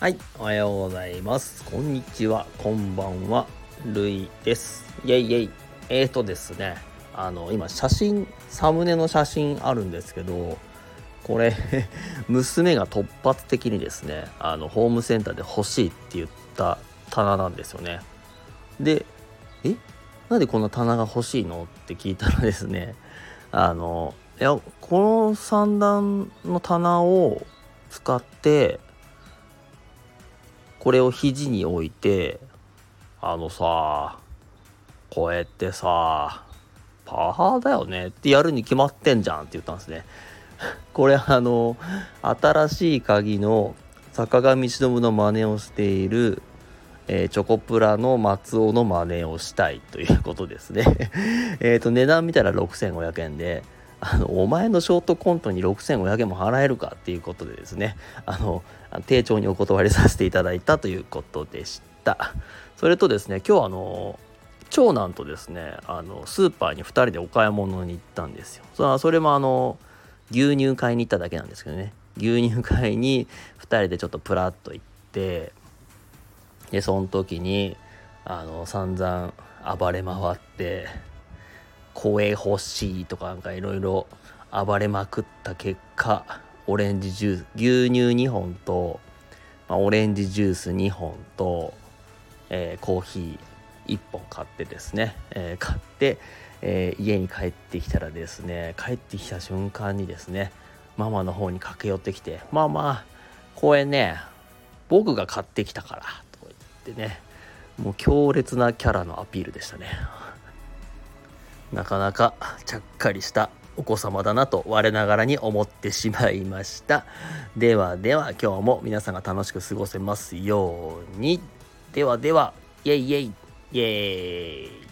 はい、おはようございます。こんにちは、こんばんは、るいです。イェイイェイ。えーとですね、あの、今、写真、サムネの写真あるんですけど、これ、娘が突発的にですね、あの、ホームセンターで欲しいって言った棚なんですよね。で、え？なんでこんな棚が欲しいの？って聞いたらですね、あの、いや、この三段の棚を使って、これを肘に置いてあのさこうやってさパワーだよねってやるに決まってんじゃんって言ったんですね。これあの新しい鍵の坂上忍の真似をしている、えーチョコプラの松尾の真似をしたいということですね。えっと値段見たら6500円であのお前のショートコントに6500円も払えるかっていうことでですねあの丁重にお断りさせていただいたということでした。それとですね今日あの長男とですねあのスーパーに2人でお買い物に行ったんですよ。そそれもあの牛乳買いに行っただけなんですけどね。牛乳買いに2人でちょっとプラッと行ってでその時にあの散々暴れ回って声欲しいとかなんかいろいろ暴れまくった結果オレンジジュース牛乳2本と、まあ、オレンジジュース2本と、えーコーヒー1本買ってですね、えー買って、えー家に帰ってきたらですね帰ってきた瞬間にですねママの方に駆け寄ってきて「ママこれね僕が買ってきたから」と言ってねもう強烈なキャラのアピールでしたね。なかなかちゃっかりしたお子様だなと我ながらに思ってしまいました。ではでは今日も皆さんが楽しく過ごせますように。ではでは、イェイイェイイェイ